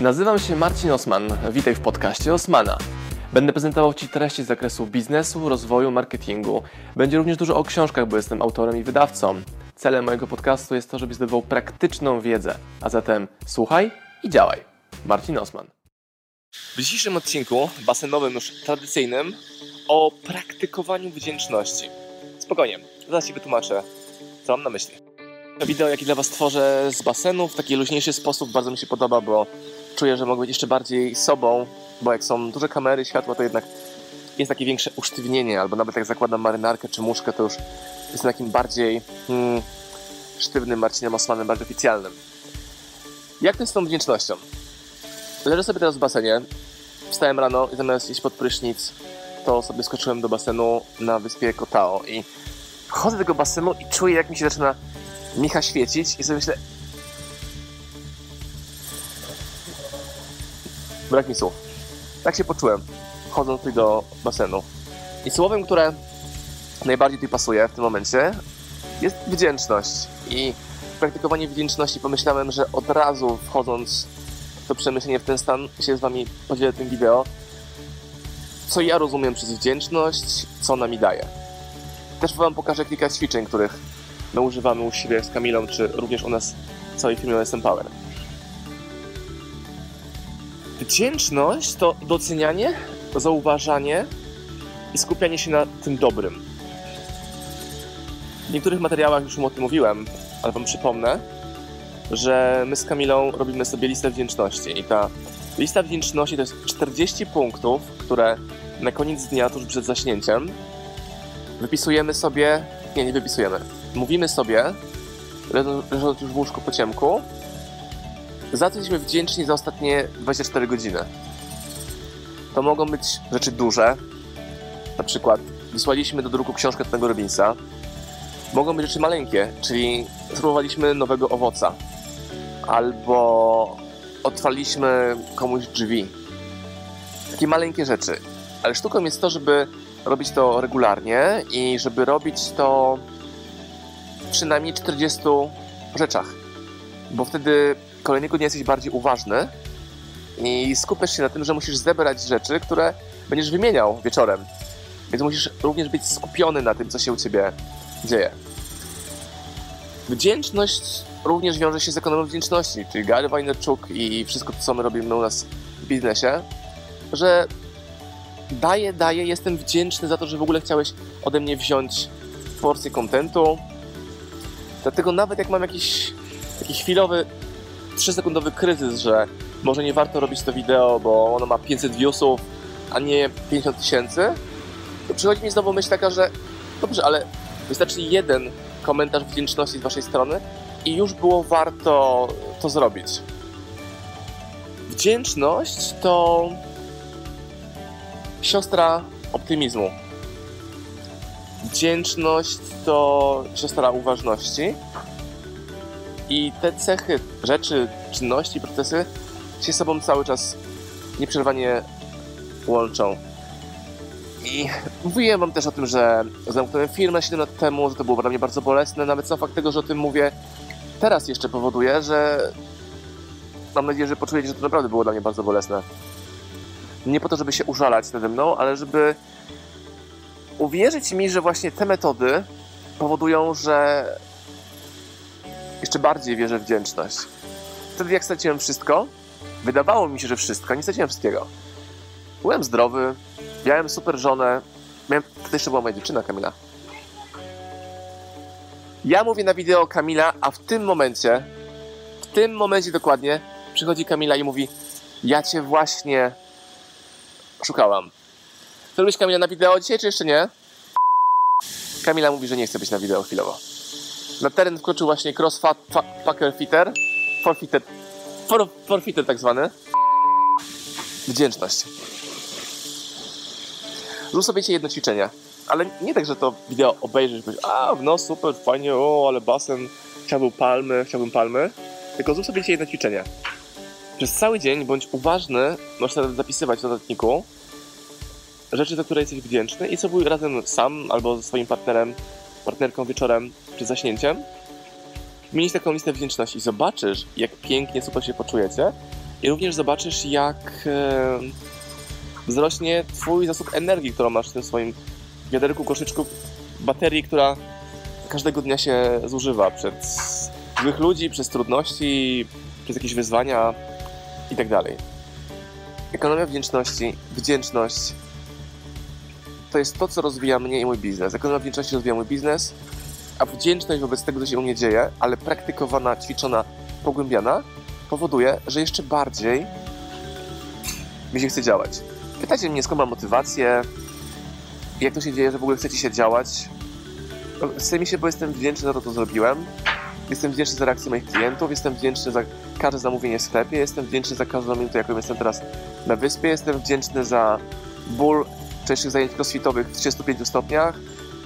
Nazywam się Marcin Osman. Witaj w podcaście Osmana. Będę prezentował Ci treści z zakresu biznesu, rozwoju, marketingu. Będzie również dużo o książkach, bo jestem autorem i wydawcą. Celem mojego podcastu jest to, żebyś zdobywał praktyczną wiedzę. A zatem słuchaj i działaj. Marcin Osman. W dzisiejszym odcinku, basenowym już tradycyjnym, o praktykowaniu wdzięczności. Spokojnie, zaraz Ci wytłumaczę, co mam na myśli. Wideo, jakie dla Was tworzę z basenu w taki luźniejszy sposób, bardzo mi się podoba, bo czuję, że mogę być jeszcze bardziej sobą, bo jak są duże kamery, światła, to jednak jest takie większe usztywnienie, albo nawet jak zakładam marynarkę czy muszkę, to już jestem takim bardziej hmm, sztywnym Marcinem Osmanem, bardziej oficjalnym. Jak to jest z tą wdzięcznością? Leżę sobie teraz w basenie, wstałem rano i zamiast iść pod prysznic, to sobie skoczyłem do basenu na wyspie Kotao i wchodzę do tego basenu i czuję, jak mi się zaczyna Micha świecić i sobie myślę... Brak mi słów. Tak się poczułem, wchodząc tutaj do basenu. I słowem, które najbardziej tutaj pasuje w tym momencie, jest wdzięczność. I praktykowanie wdzięczności pomyślałem, że od razu wchodząc w to przemyślenie, w ten stan, się z Wami podzielę tym wideo, co ja rozumiem przez wdzięczność, co ona mi daje. Też Wam pokażę kilka ćwiczeń, których my używamy u siebie z Kamilą, czy również u nas w całej firmie OSM Power. Wdzięczność to docenianie, zauważanie i skupianie się na tym dobrym. W niektórych materiałach już o tym mówiłem, ale Wam przypomnę, że my z Kamilą robimy sobie listę wdzięczności i ta lista wdzięczności to jest 40 punktów, które na koniec dnia, tuż przed zaśnięciem, wypisujemy sobie, nie, nie wypisujemy, mówimy sobie, leżąc już w łóżku po ciemku, za co jesteśmy wdzięczni za ostatnie 24 godziny. To mogą być rzeczy duże, na przykład wysłaliśmy do druku książkę tego Robinsa. Mogą być rzeczy maleńkie, czyli spróbowaliśmy nowego owoca, albo otwarliśmy komuś drzwi. Takie maleńkie rzeczy. Ale sztuką jest to, żeby robić to regularnie i żeby robić to przynajmniej 40 rzeczach. Bo wtedy kolejnego dnia jesteś bardziej uważny i skupiasz się na tym, że musisz zebrać rzeczy, które będziesz wymieniał wieczorem. Więc musisz również być skupiony na tym, co się u ciebie dzieje. Wdzięczność również wiąże się z ekonomią wdzięczności, czyli Gary Vaynerchuk i wszystko, co my robimy u nas w biznesie, że daję, daję, jestem wdzięczny za to, że w ogóle chciałeś ode mnie wziąć porcję kontentu. Dlatego nawet jak mam jakiś taki chwilowy, 3-sekundowy kryzys, że może nie warto robić to wideo, bo ono ma 500 viewsów, a nie 50 tysięcy, to przychodzi mi znowu myśl taka, że dobrze, ale wystarczy jeden komentarz wdzięczności z waszej strony i już było warto to zrobić. Wdzięczność to siostra optymizmu. Wdzięczność to siostra uważności. I te cechy, rzeczy, czynności, procesy się sobą cały czas nieprzerwanie łączą. I mówiłem wam też o tym, że zamknąłem firmę 7 lat temu, że to było dla mnie bardzo bolesne. Nawet sam fakt tego, że o tym mówię teraz jeszcze powoduje, że mam nadzieję, że poczujecie, że to naprawdę było dla mnie bardzo bolesne. Nie po to, żeby się użalać nade mną, ale żeby uwierzyć mi, że właśnie te metody powodują, że jeszcze bardziej wierzę w wdzięczność. Wtedy jak straciłem wszystko, wydawało mi się, że wszystko, nie straciłem wszystkiego. Byłem zdrowy, miałem super żonę, miałem... wtedy jeszcze była moja dziewczyna Kamila. Ja mówię na wideo Kamila, a w tym momencie, w tym momencie dokładnie, przychodzi Kamila i mówi ja cię właśnie szukałam. Chcesz być Kamila na wideo dzisiaj, czy jeszcze nie? Kamila mówi, że nie chce być na wideo chwilowo. Na teren wkroczył właśnie crossfucker fitter, forfeited, for, forfeited tak zwany. Wdzięczność. Zrób sobie dzisiaj jedno ćwiczenie. Ale nie tak, że to wideo obejrzysz, powiesz, a no super, fajnie, o, ale basen, chciałbym palmy, chciałbym palmy. Tylko zrób sobie dzisiaj jedno ćwiczenie. Przez cały dzień bądź uważny, możesz nawet zapisywać w notatniku rzeczy, za które jesteś wdzięczny i sobie razem sam albo ze swoim partnerem, partnerką wieczorem przed zaśnięciem. Mieć taką listę wdzięczności. Zobaczysz, jak pięknie, super się poczujecie. I również zobaczysz, jak wzrośnie Twój zasób energii, którą masz w tym swoim wiaderku, koszyczku baterii, która każdego dnia się zużywa przed złych ludzi, przez trudności, przez jakieś wyzwania itd. Ekonomia wdzięczności, wdzięczność to jest to, co rozwija mnie i mój biznes. Ekonomia wdzięczności rozwija mój biznes, a wdzięczność wobec tego, co się u mnie dzieje, ale praktykowana, ćwiczona, pogłębiana, powoduje, że jeszcze bardziej mi się chce działać. Pytajcie mnie, skąd mam motywację, jak to się dzieje, że w ogóle chcecie się działać. No, Chce mi się, bo jestem wdzięczny za to, co zrobiłem. Jestem wdzięczny za reakcję moich klientów, jestem wdzięczny za każde zamówienie w sklepie, jestem wdzięczny za każdą minutę, jaką jestem teraz na wyspie, jestem wdzięczny za ból wczorajszych zajęć crossfitowych w 35 stopniach,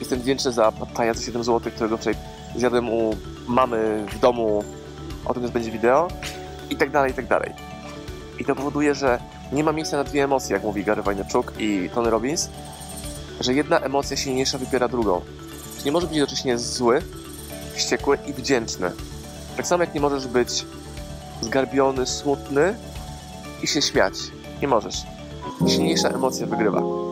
jestem wdzięczny za pattaja za 7 zł, którego wczoraj zjadłem u mamy w domu, o tym już będzie wideo, i tak dalej, i tak dalej. I to powoduje, że nie ma miejsca na dwie emocje, jak mówi Gary Vaynerchuk i Tony Robbins, że jedna emocja silniejsza wypiera drugą. Że nie możesz być jednocześnie zły, wściekły i wdzięczny. Tak samo jak nie możesz być zgarbiony, smutny i się śmiać. Nie możesz. Silniejsza emocja wygrywa.